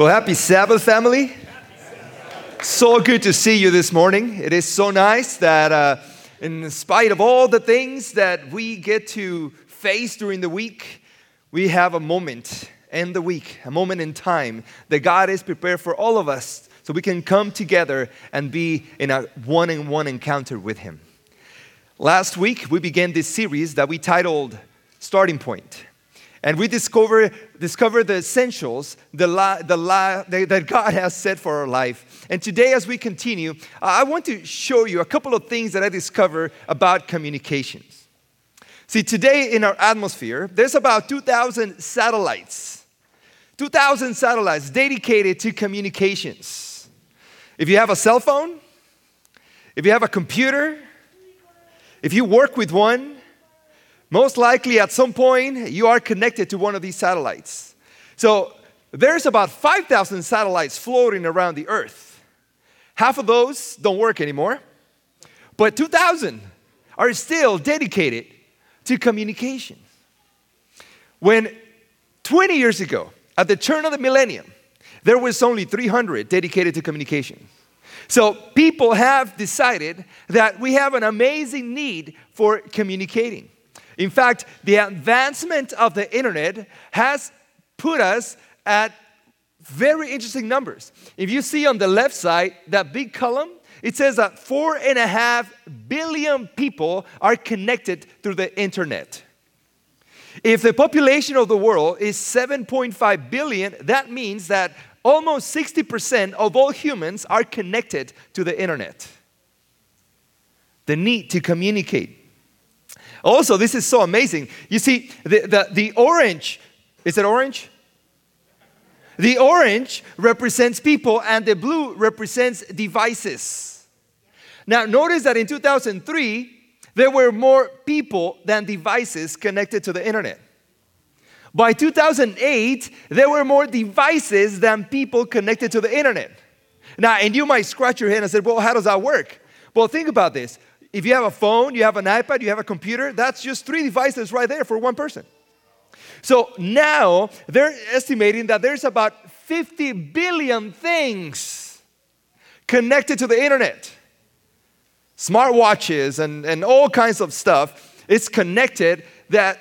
Well, happy Sabbath, family. So good to see you this morning. It is so nice that, uh, in spite of all the things that we get to face during the week, we have a moment in the week, a moment in time that God is prepared for all of us so we can come together and be in a one on one encounter with Him. Last week, we began this series that we titled Starting Point. And we discover, discover the essentials the the la, that God has set for our life. And today, as we continue, I want to show you a couple of things that I discover about communications. See, today in our atmosphere, there's about 2,000 satellites. 2,000 satellites dedicated to communications. If you have a cell phone, if you have a computer, if you work with one, most likely, at some point, you are connected to one of these satellites. So, there's about 5,000 satellites floating around the Earth. Half of those don't work anymore, but 2,000 are still dedicated to communication. When 20 years ago, at the turn of the millennium, there was only 300 dedicated to communication. So people have decided that we have an amazing need for communicating. In fact, the advancement of the internet has put us at very interesting numbers. If you see on the left side, that big column, it says that four and a half billion people are connected through the internet. If the population of the world is 7.5 billion, that means that almost 60% of all humans are connected to the internet. The need to communicate also, this is so amazing. You see, the, the, the orange, is it orange? The orange represents people and the blue represents devices. Now, notice that in 2003, there were more people than devices connected to the internet. By 2008, there were more devices than people connected to the internet. Now, and you might scratch your head and say, well, how does that work? Well, think about this. If you have a phone, you have an iPad, you have a computer, that's just three devices right there for one person. So now they're estimating that there's about 50 billion things connected to the internet. Smartwatches and, and all kinds of stuff. It's connected that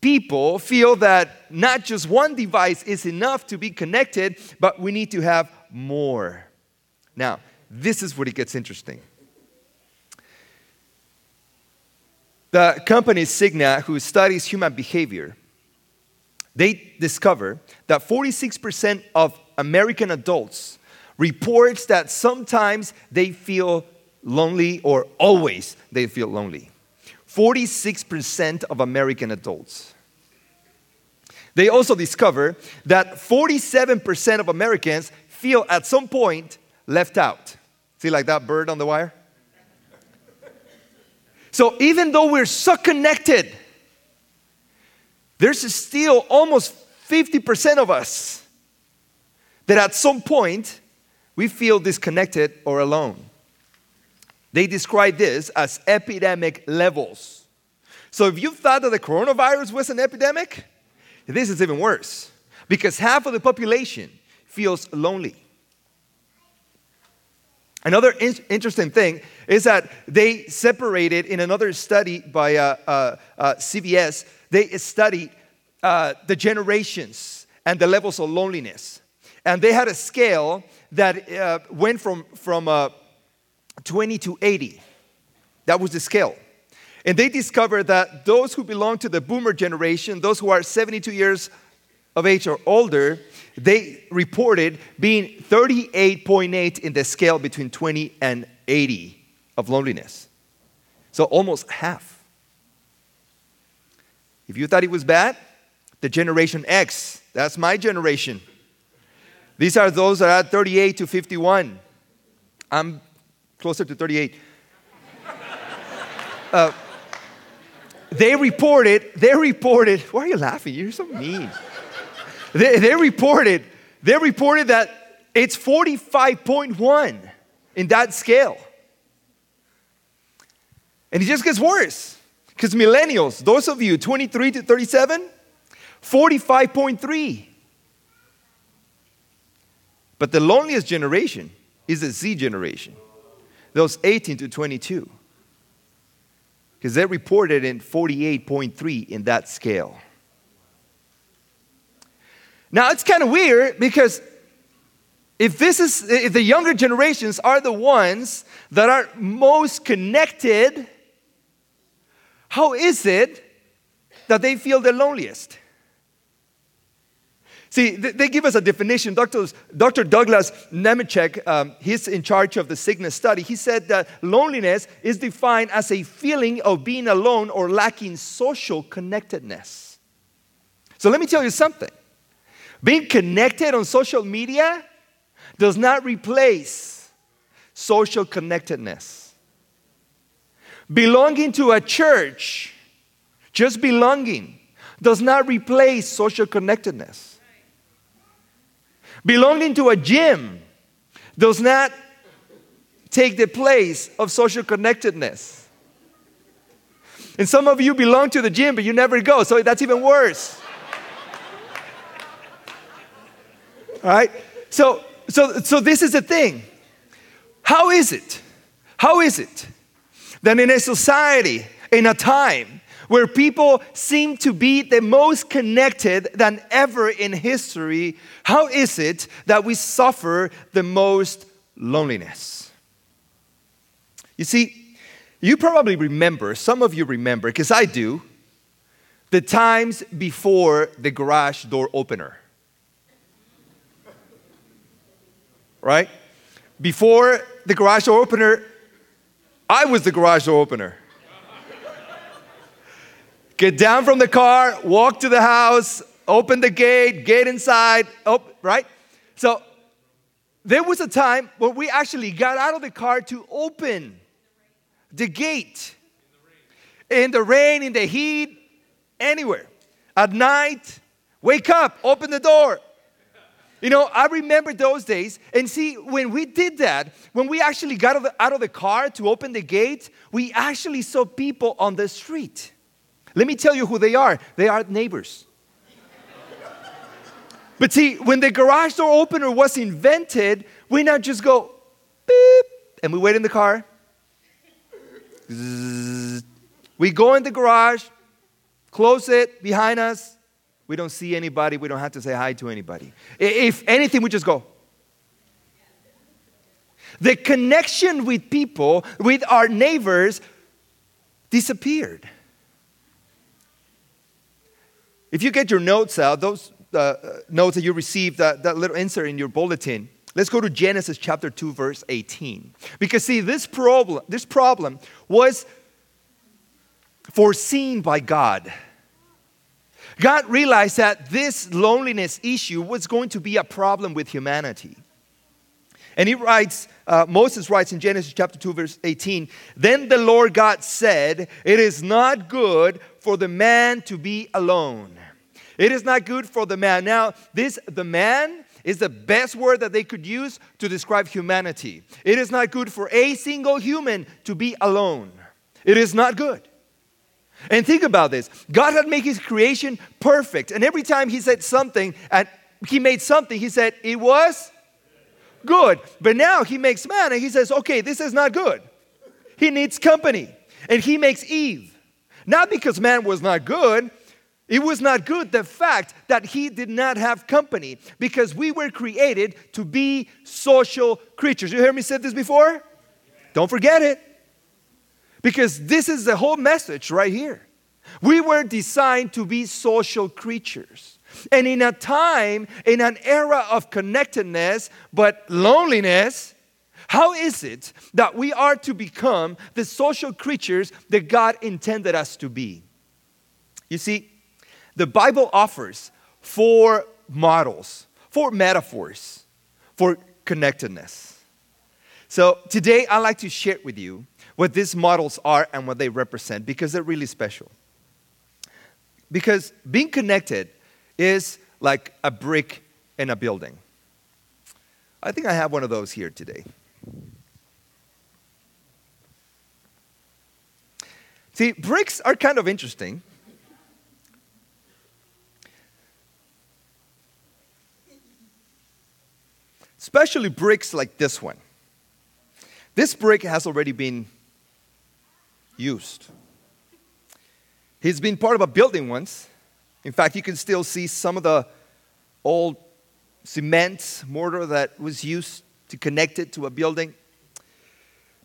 people feel that not just one device is enough to be connected, but we need to have more. Now, this is where it gets interesting. The company Cigna, who studies human behavior, they discover that 46% of American adults reports that sometimes they feel lonely or always they feel lonely. 46% of American adults. They also discover that 47% of Americans feel at some point left out. See, like that bird on the wire? So even though we're so connected, there's still almost 50% of us that at some point we feel disconnected or alone. They describe this as epidemic levels. So if you thought that the coronavirus was an epidemic, this is even worse because half of the population feels lonely. Another in- interesting thing is that they separated in another study by uh, uh, uh, they studied uh, the generations and the levels of loneliness. And they had a scale that uh, went from, from uh, 20 to 80. That was the scale. And they discovered that those who belong to the boomer generation, those who are 72 years of age or older, they reported being 38.8 in the scale between 20 and 80 of loneliness. So almost half. If you thought it was bad, the generation X, that's my generation. These are those that are 38 to 51. I'm closer to 38. Uh, they reported, they reported, why are you laughing? You're so mean. They, they reported, they reported that it's 45.1 in that scale. And it just gets worse. Because millennials, those of you 23 to 37, 45.3. But the loneliest generation is the Z generation, those 18 to 22. Because they're reported in 48.3 in that scale. Now it's kind of weird because if this is if the younger generations are the ones that are most connected, how is it that they feel the loneliest? See, they give us a definition. Dr. Dr. Douglas Nemecek, um, he's in charge of the Cigna's study. He said that loneliness is defined as a feeling of being alone or lacking social connectedness. So let me tell you something. Being connected on social media does not replace social connectedness. Belonging to a church, just belonging, does not replace social connectedness. Belonging to a gym does not take the place of social connectedness. And some of you belong to the gym, but you never go, so that's even worse. Right? So, so, so this is the thing. How is it? How is it that in a society, in a time where people seem to be the most connected than ever in history, how is it that we suffer the most loneliness? You see, you probably remember, some of you remember, because I do, the times before the garage door opener. Right? Before the garage door opener, I was the garage door opener. Get down from the car, walk to the house, open the gate, get inside, oh, right? So there was a time when we actually got out of the car to open the gate in the rain, in the heat, anywhere. At night, wake up, open the door. You know, I remember those days. And see, when we did that, when we actually got out of, the, car to open the gate, we actually saw people on the street. Let me tell you who they are they are neighbors. but see, when the garage door opener was invented, we now just go beep, and we wait in the car. We go in the garage, close it behind us, we don't see anybody. We don't have to say hi to anybody. If anything, we just go. The connection with people, with our neighbors, disappeared. If you get your notes out, those uh, notes that you received, that, that little insert in your bulletin, let's go to Genesis chapter 2, verse 18. Because, see, this problem, this problem was foreseen by God. God realized that this loneliness issue was going to be a problem with humanity. And he writes, uh, Moses writes in Genesis chapter 2, verse 18, Then the Lord God said, It is not good for the man to be alone. It is not good for the man. Now, this, the man, is the best word that they could use to describe humanity. It is not good for a single human to be alone. It is not good. And think about this God had made his creation perfect. And every time he said something, and he made something, he said, It was good. But now he makes man and he says, Okay, this is not good. He needs company. And he makes Eve. Not because man was not good, it was not good the fact that he did not have company because we were created to be social creatures. You heard me say this before? Don't forget it. Because this is the whole message right here. We were designed to be social creatures. And in a time, in an era of connectedness, but loneliness, how is it that we are to become the social creatures that God intended us to be? You see, the Bible offers four models, four metaphors for connectedness. So today I'd like to share with you what these models are and what they represent because they're really special. Because being connected is like a brick in a building. I think I have one of those here today. See, bricks are kind of interesting. especially bricks like this one. This brick has already been used. He's been part of a building once. In fact, you can still see some of the old cement mortar that was used to connect it to a building.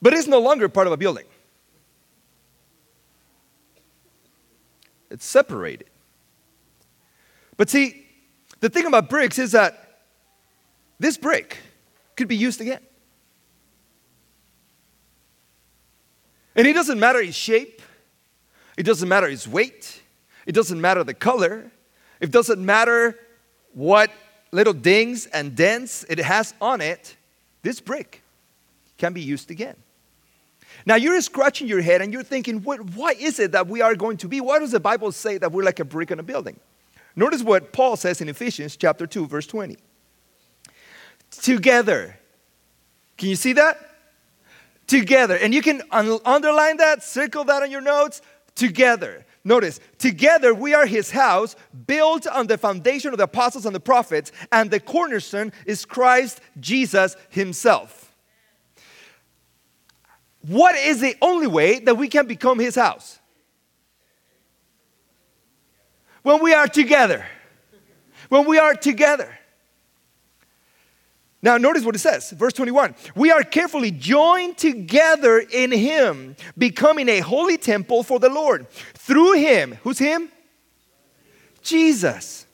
But it's no longer part of a building. It's separated. But see, the thing about bricks is that this brick could be used again. And it doesn't matter its shape, it doesn't matter its weight, it doesn't matter the color, it doesn't matter what little dings and dents it has on it, this brick can be used again. Now you're scratching your head and you're thinking, what, why is it that we are going to be? Why does the Bible say that we're like a brick in a building? Notice what Paul says in Ephesians chapter 2, verse 20. Together. Can you see that? Together. And you can un- underline that, circle that on your notes. Together. Notice, together we are his house, built on the foundation of the apostles and the prophets, and the cornerstone is Christ Jesus himself. What is the only way that we can become his house? When we are together. When we are together. Now, notice what it says, verse 21. We are carefully joined together in Him, becoming a holy temple for the Lord. Through Him, who's Him? Jesus.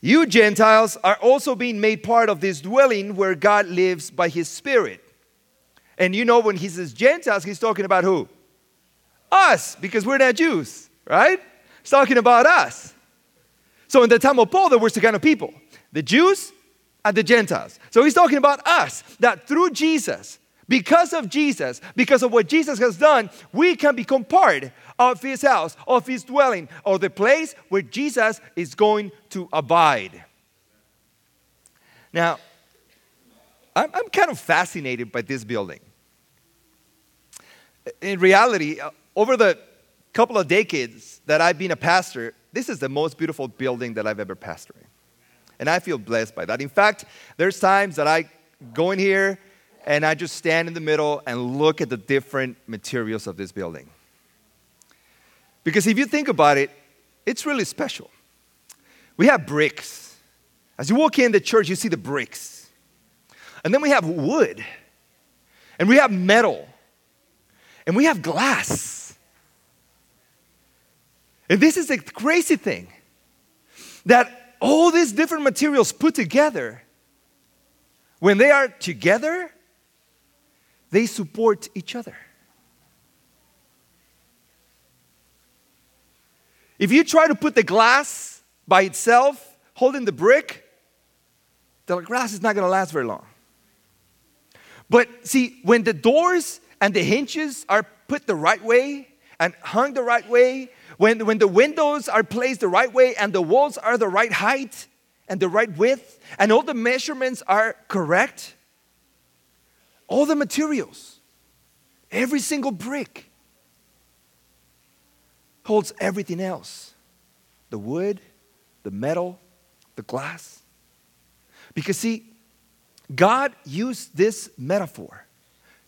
You Gentiles are also being made part of this dwelling where God lives by His Spirit. And you know, when He says Gentiles, He's talking about who? Us, because we're not Jews, right? He's talking about us. So, in the time of Paul, there were two kind of people the Jews and the Gentiles. So he's talking about us, that through Jesus, because of Jesus, because of what Jesus has done, we can become part of his house, of his dwelling, or the place where Jesus is going to abide. Now, I'm, I'm kind of fascinated by this building. In reality, uh, over the couple of decades that I've been a pastor, this is the most beautiful building that I've ever pastored. And I feel blessed by that. In fact, there's times that I go in here and I just stand in the middle and look at the different materials of this building. Because if you think about it, it's really special. We have bricks. As you walk in the church, you see the bricks. And then we have wood. And we have metal. And we have glass. And this is the crazy thing that all these different materials put together, when they are together, they support each other. If you try to put the glass by itself, holding the brick, the glass is not going to last very long. But see, when the doors and the hinges are put the right way and hung the right way, when, when the windows are placed the right way and the walls are the right height and the right width and all the measurements are correct, all the materials, every single brick holds everything else the wood, the metal, the glass. Because, see, God used this metaphor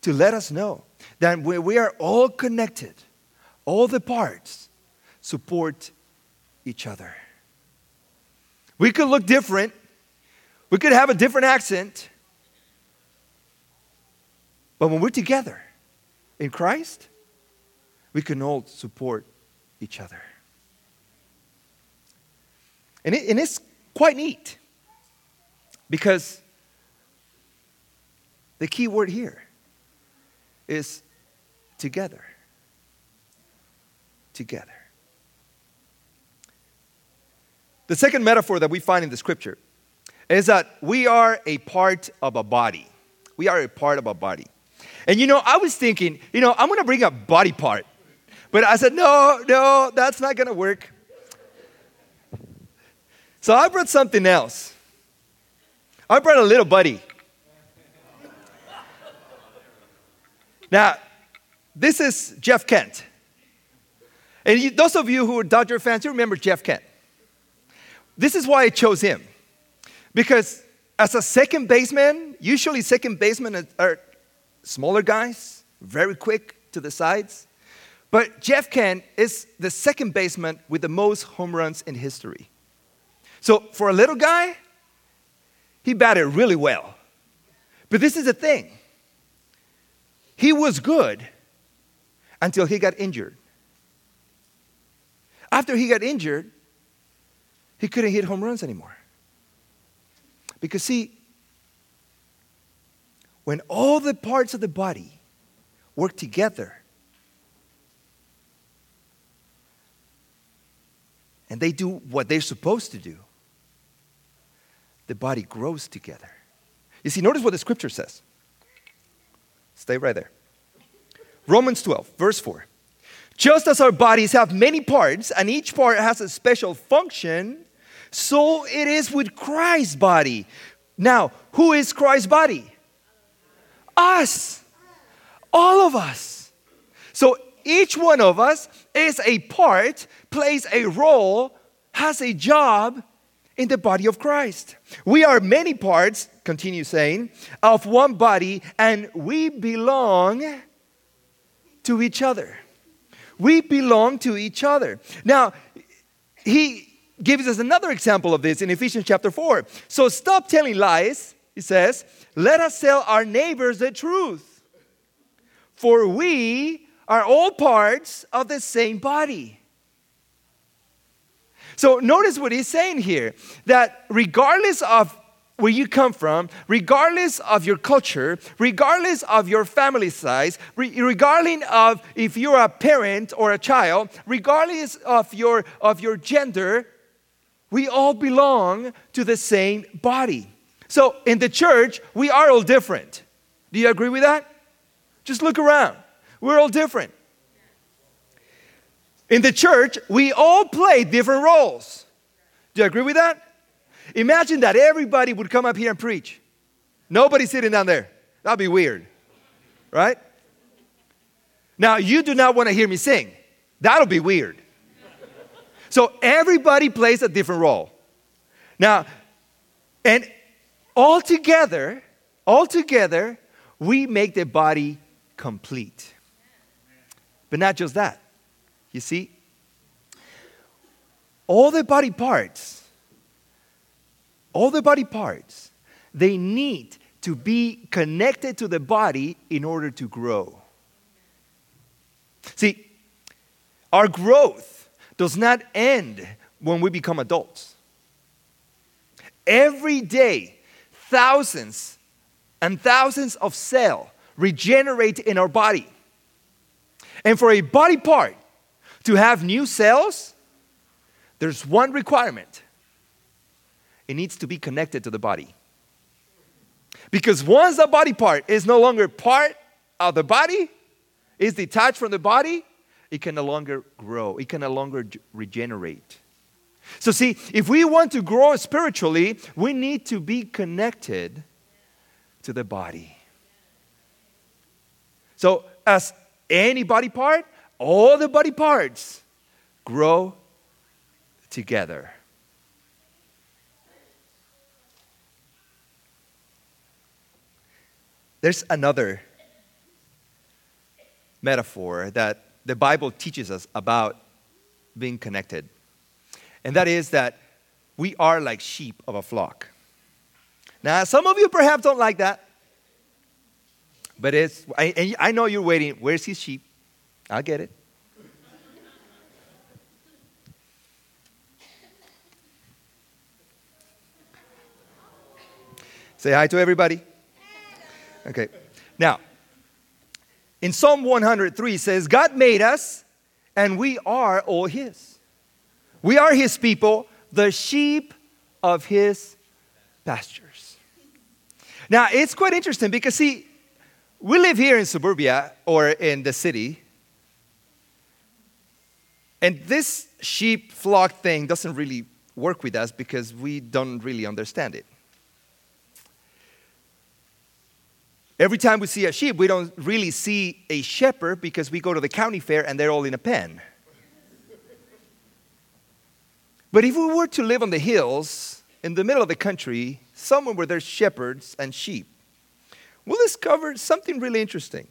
to let us know that we are all connected, all the parts, support each other. We could look different, we could have a different accent, but when we're together in Christ, we can all support each other. And, it, and it's quite neat because the key word here is together. Together. The second metaphor that we find in the scripture is that we are a part of a body. We are a part of a body. And you know, I was thinking, you know, I'm gonna bring a body part. But I said, no, no, that's not gonna work. So I brought something else. I brought a little buddy. Now, this is Jeff Kent. And you, those of you who are Dodger fans, you remember Jeff Kent. This is why I chose him. Because As a second baseman, usually second basemen are smaller guys, very quick to the sides. But Jeff Kent is the second baseman with the most home runs in history. So for a little guy, he batted really well. But this is the thing he was good until he got injured. After he got injured, he couldn't hit home runs anymore. Because, see, when all the parts of the body work together and they do what they're supposed to do, the body grows together. You see, notice what the scripture says. Stay right there. Romans 12, verse 4. Just as our bodies have many parts and each part has a special function, so it is with Christ's body. Now, who is Christ's body? Us. All of us. So each one of us is a part, plays a role, has a job in the body of Christ. We are many parts, continue saying, of one body, and we belong to each other. We belong to each other. Now, he gives us another example of this in Ephesians chapter 4. So stop telling lies, he says. Let us tell our neighbors the truth. For we are all parts of the same body. So notice what he's saying here that regardless of where you come from, regardless of your culture, regardless of your family size, regardless of if you're a parent or a child, regardless of your, of your gender, we all belong to the same body. So in the church, we are all different. Do you agree with that? Just look around. We're all different. In the church, we all play different roles. Do you agree with that? Imagine that everybody would come up here and preach. Nobody sitting down there. That'd be weird, right? Now, you do not want to hear me sing. That'll be weird. So everybody plays a different role. Now, and all together, all together, we make the body complete. But not just that. You see, all the body parts, all the body parts, they need to be connected to the body in order to grow. See, our growth does not end when we become adults. Every day, thousands and thousands of cells regenerate in our body. And for a body part to have new cells, there's one requirement it needs to be connected to the body. Because once the body part is no longer part of the body, is detached from the body, it can no longer grow, it can no longer regenerate. So, see, if we want to grow spiritually, we need to be connected to the body. So, as any body part, all the body parts grow together. There's another metaphor that the Bible teaches us about being connected. And that is that we are like sheep of a flock. Now, some of you perhaps don't like that. But it's, I, I know you're waiting. Where's his sheep? I'll get it. Say hi to everybody. Okay. Now, in Psalm 103 it says, God made us and we are all His. We are His people, the sheep of His pastures. Now, it's quite interesting because, see, we live here in suburbia or in the city, and this sheep flock thing doesn't really work with us because we don't really understand it. Every time we see a sheep, we don't really see a shepherd because we go to the county fair and they're all in a pen. But if we were to live on the hills in the middle of the country, somewhere where there's shepherds and sheep, we'll discover something really interesting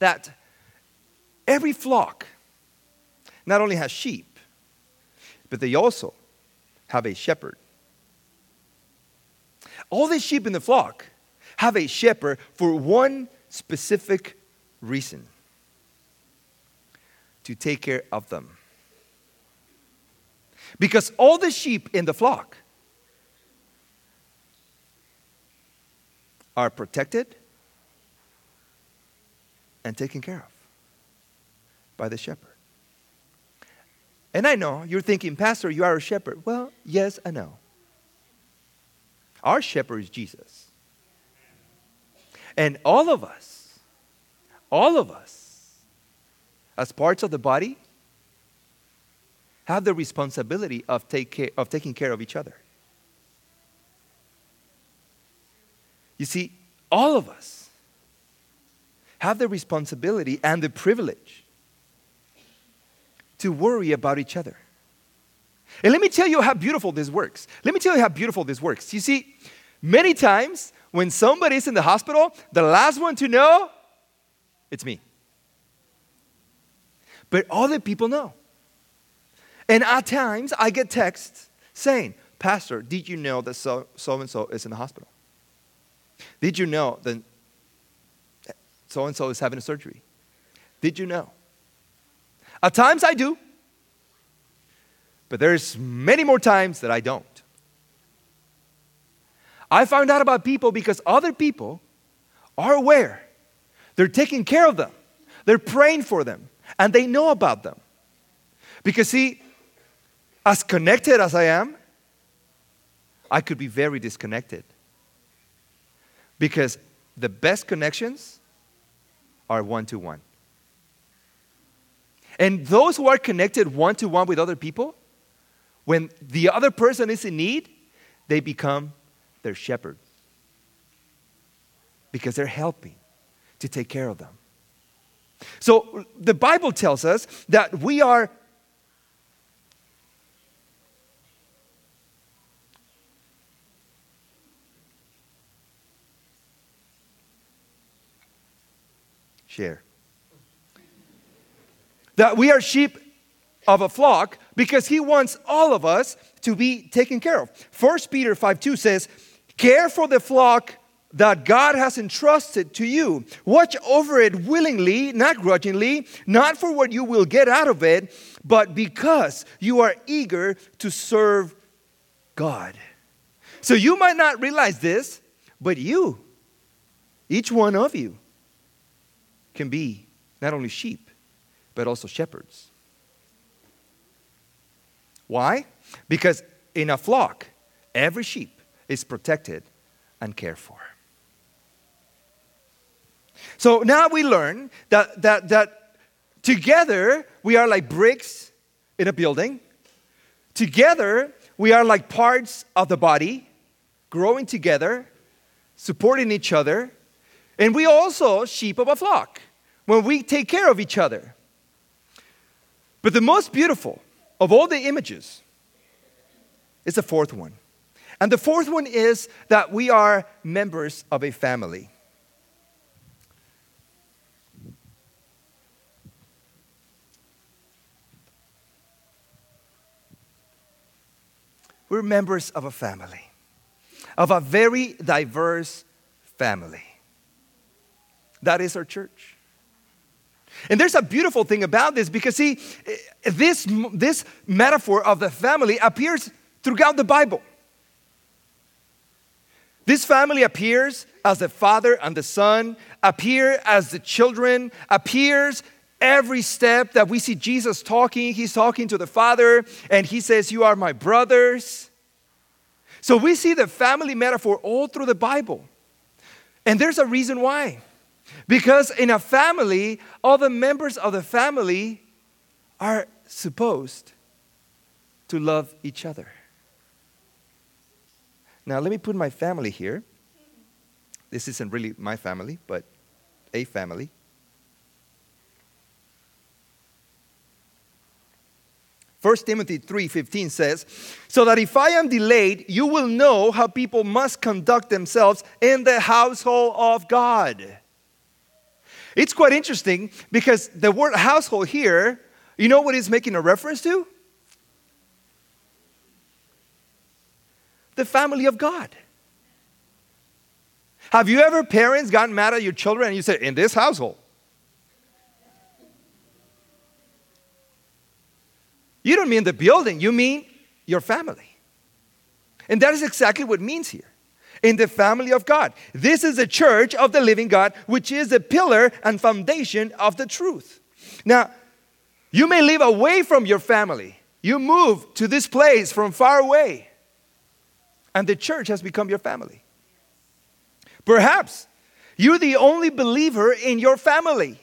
that every flock not only has sheep, but they also have a shepherd. All the sheep in the flock have a shepherd for one specific reason to take care of them. Because all the sheep in the flock are protected and taken care of by the shepherd. And I know you're thinking, Pastor, you are a shepherd. Well, yes, I know. Our shepherd is Jesus. And all of us, all of us, as parts of the body, have the responsibility of, take care, of taking care of each other. You see, all of us have the responsibility and the privilege to worry about each other. And let me tell you how beautiful this works. Let me tell you how beautiful this works. You see, many times when somebody is in the hospital, the last one to know, it's me. But other people know. And at times I get texts saying, Pastor, did you know that so, so and so is in the hospital? Did you know that so and so is having a surgery? Did you know? At times I do, but there's many more times that I don't. I found out about people because other people are aware. They're taking care of them. They're praying for them and they know about them. Because see, as connected as I am, I could be very disconnected. Because the best connections are one to one. And those who are connected one to one with other people, when the other person is in need, they become their shepherd. Because they're helping to take care of them. So the Bible tells us that we are share. That we are sheep of a flock because he wants all of us to be taken care of. 1 Peter 5 2 says, Care for the flock that God has entrusted to you. Watch over it willingly, not grudgingly, not for what you will get out of it, but because you are eager to serve God. So you might not realize this, but you, each one of you, can be not only sheep, but also shepherds. Why? Because in a flock, every sheep is protected and cared for. So now we learn that, that, that together we are like bricks in a building. Together we are like parts of the body, growing together, supporting each other, and we also sheep of a flock when we take care of each other. But the most beautiful of all the images is the fourth one. And the fourth one is that we are members of a family. We're members of a family, of a very diverse family. That is our church. And there's a beautiful thing about this because, see, this, this metaphor of the family appears throughout the Bible. This family appears as the father and the son, appear as the children, appears every step that we see Jesus talking. He's talking to the father and he says, You are my brothers. So we see the family metaphor all through the Bible. And there's a reason why. Because in a family, all the members of the family are supposed to love each other. Now, let me put my family here. This isn't really my family, but a family. 1 Timothy 3:15 says, "So that if I am delayed, you will know how people must conduct themselves in the household of God." It's quite interesting because the word household here, you know what it's making a reference to? The family of God. Have you ever parents gotten mad at your children and you said, in this household? You don't mean the building, you mean your family. And that is exactly what it means here. In the family of God. This is the church of the living God, which is the pillar and foundation of the truth. Now, you may live away from your family. You move to this place from far away, and the church has become your family. Perhaps you're the only believer in your family,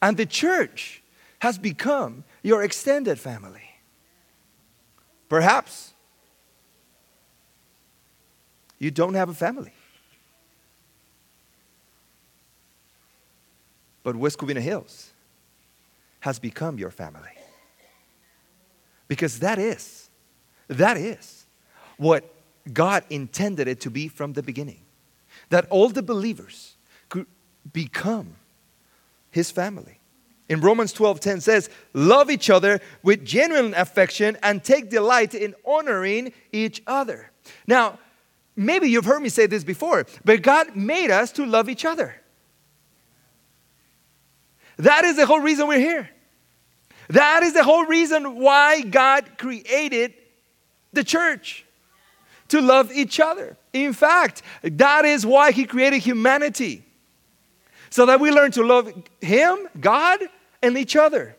and the church has become your extended family. Perhaps you don't have a family. But West Covina Hills has become your family. Because that is, that is what God intended it to be from the beginning. That all the believers could become His family. In Romans 12:10 says, "Love each other with genuine affection and take delight in honoring each other." Now, maybe you've heard me say this before, but God made us to love each other. That is the whole reason we're here. That is the whole reason why God created the church to love each other. In fact, that is why He created humanity. So that we learn to love Him, God, and each other.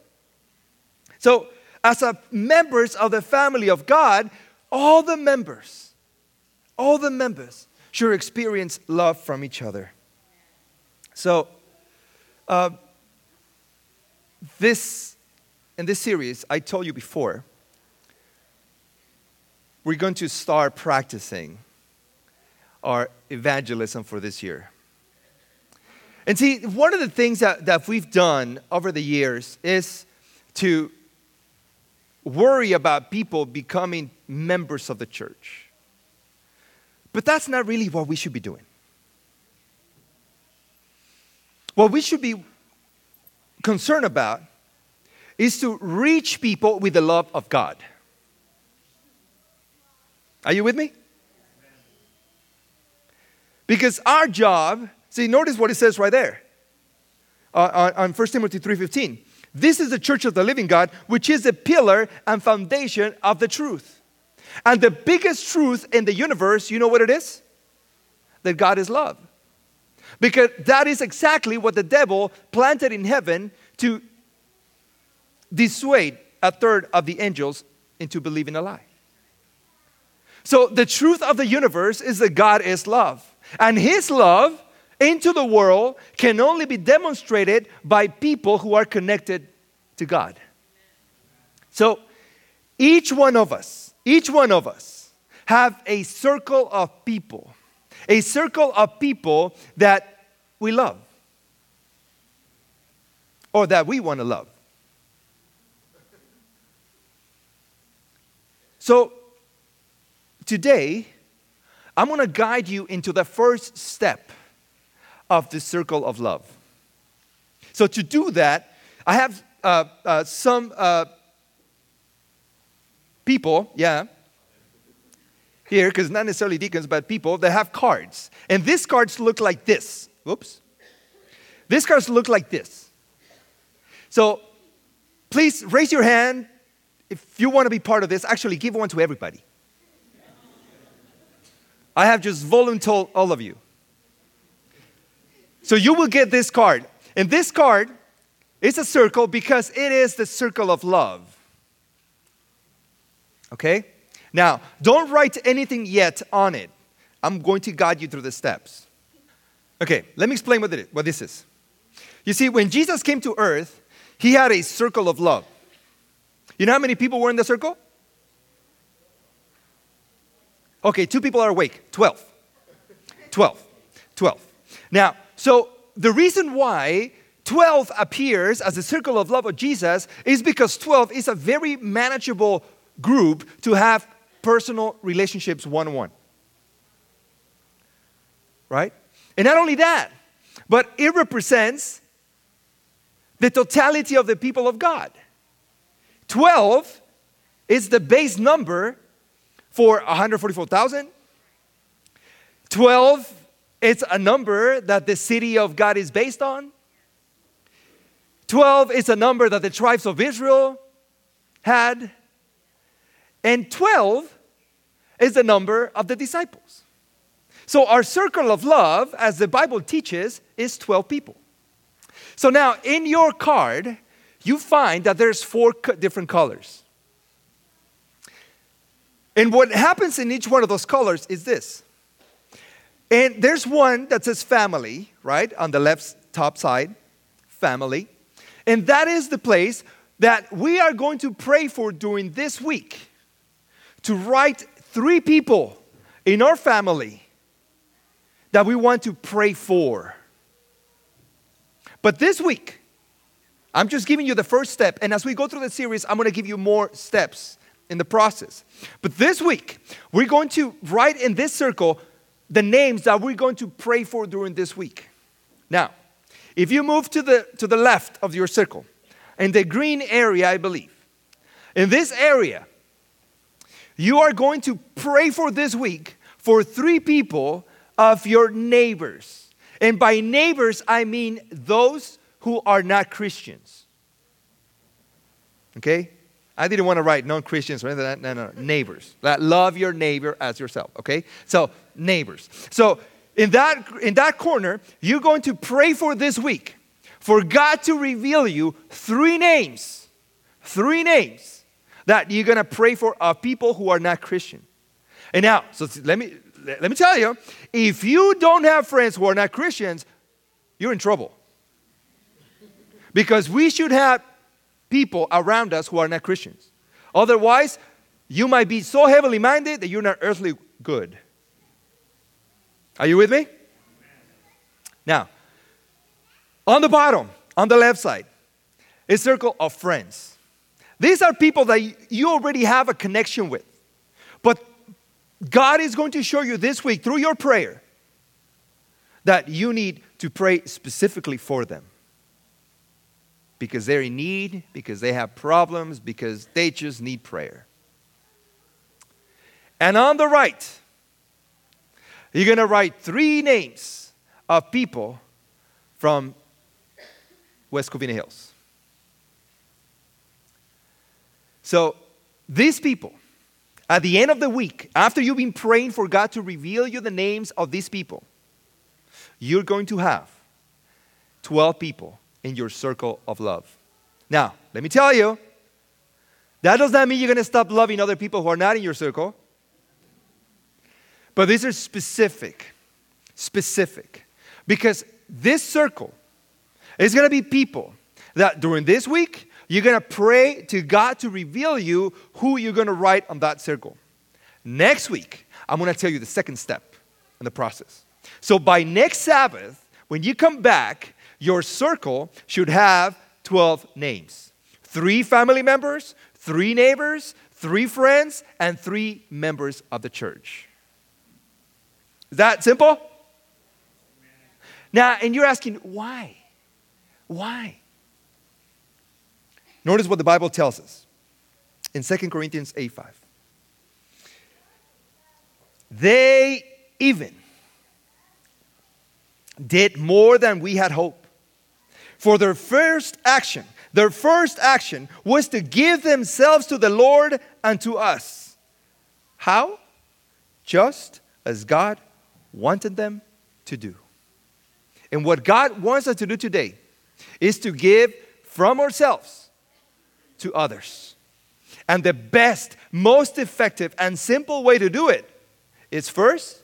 So, as a members of the family of God, all the members, all the members should experience love from each other. So, uh, this in this series, I told you before, we're going to start practicing our evangelism for this year. And see, one of the things that, that we've done over the years is to worry about people becoming members of the church. But that's not really what we should be doing. What we should be concerned about is to reach people with the love of God. Are you with me? Because our job See, notice what it says right there uh, on 1 Timothy 3.15. This is the church of the living God, which is the pillar and foundation of the truth. And the biggest truth in the universe, you know what it is? That God is love. Because that is exactly what the devil planted in heaven to dissuade a third of the angels into believing a lie. So the truth of the universe is that God is love. And his love into the world can only be demonstrated by people who are connected to God. So each one of us, each one of us have a circle of people, a circle of people that we love or that we want to love. So today, I'm going to guide you into the first step of the circle of love. So, to do that, I have uh, uh, some uh, people, yeah, here, because not necessarily deacons, but people that have cards. And these cards look like this. Whoops. These cards look like this. So, please raise your hand if you want to be part of this. Actually, give one to everybody. I have just volunteered all of you. So you will get this card. And this card is a circle because it is the circle of love. Okay? Now, don't write anything yet on it. I'm going to guide you through the steps. Okay, let me explain what, it is, what this is. You see, when Jesus came to earth, he had a circle of love. You know how many people were in the circle? Okay, two people are awake. 12. 12. 12. Now, so the reason why 12 appears as a circle of love of Jesus is because 12 is a very manageable group to have personal relationships one on one. Right? And not only that, but it represents the totality of the people of God. 12 is the base number for 144,000. 12 is a number that the city of God is based on. 12 is a number that the tribes of Israel had. And 12 is the number of the disciples. So, our circle of love, as the Bible teaches, is 12 people. So, now in your card, you find that there's four different colors. And what happens in each one of those colors is this. And there's one that says family, right, on the left top side, family. And that is the place that we are going to pray for during this week to write three people in our family that we want to pray for. But this week, I'm just giving you the first step. And as we go through the series, I'm going to give you more steps in the process. But this week, we're going to write in this circle the names that we're going to pray for during this week. Now, if you move to the, to the left of your circle, in the green area, I believe, in this area, you are going to pray for this week for three people of your neighbors. And by neighbors, I mean those who are not Christians. Okay? I didn't want to write non Christians or anything. like No, no, no. Neighbors. Love your neighbor as yourself. Okay? So, neighbors. So, in that, in that corner, you're going to pray for this week for God to reveal you three names. Three names that you're going to pray for are people who are not Christian. And now, so let me let me tell you, if you don't have friends who are not Christians, you're in trouble. Because we should have people around us who are not Christians. Otherwise, you might be so heavily minded that you're not earthly good. Are you with me? Now, on the bottom, on the left side, a circle of friends. These are people that you already have a connection with. But God is going to show you this week through your prayer that you need to pray specifically for them. Because they're in need, because they have problems, because they just need prayer. And on the right, you're going to write three names of people from West Covina Hills. So, these people, at the end of the week, after you've been praying for God to reveal you the names of these people, you're going to have 12 people in your circle of love. Now, let me tell you, that does not mean you're going to stop loving other people who are not in your circle. But these are specific. Specific. Because this circle is going to be people that during this week you're going to pray to God to reveal you who you're going to write on that circle. Next week, I'm going to tell you the second step in the process. So by next Sabbath, when you come back, your circle should have 12 names three family members, three neighbors, three friends, and three members of the church. Is that simple? Now, and you're asking, why? Why? Notice what the Bible tells us in 2 Corinthians 8 5. They even did more than we had hoped. For their first action, their first action was to give themselves to the Lord and to us. How? Just as God wanted them to do. And what God wants us to do today is to give from ourselves to others. And the best, most effective, and simple way to do it is first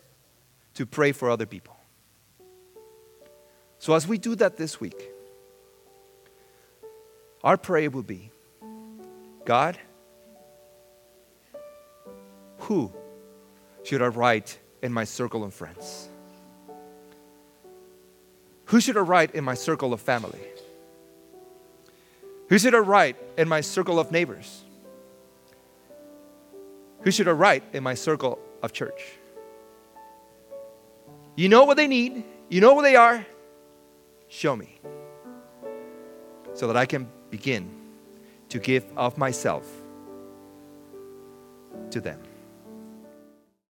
to pray for other people. So, as we do that this week, our prayer will be God, who should I write in my circle of friends? Who should I write in my circle of family? Who should I write in my circle of neighbors? Who should I write in my circle of church? You know what they need, you know where they are. Show me so that I can begin to give of myself to them.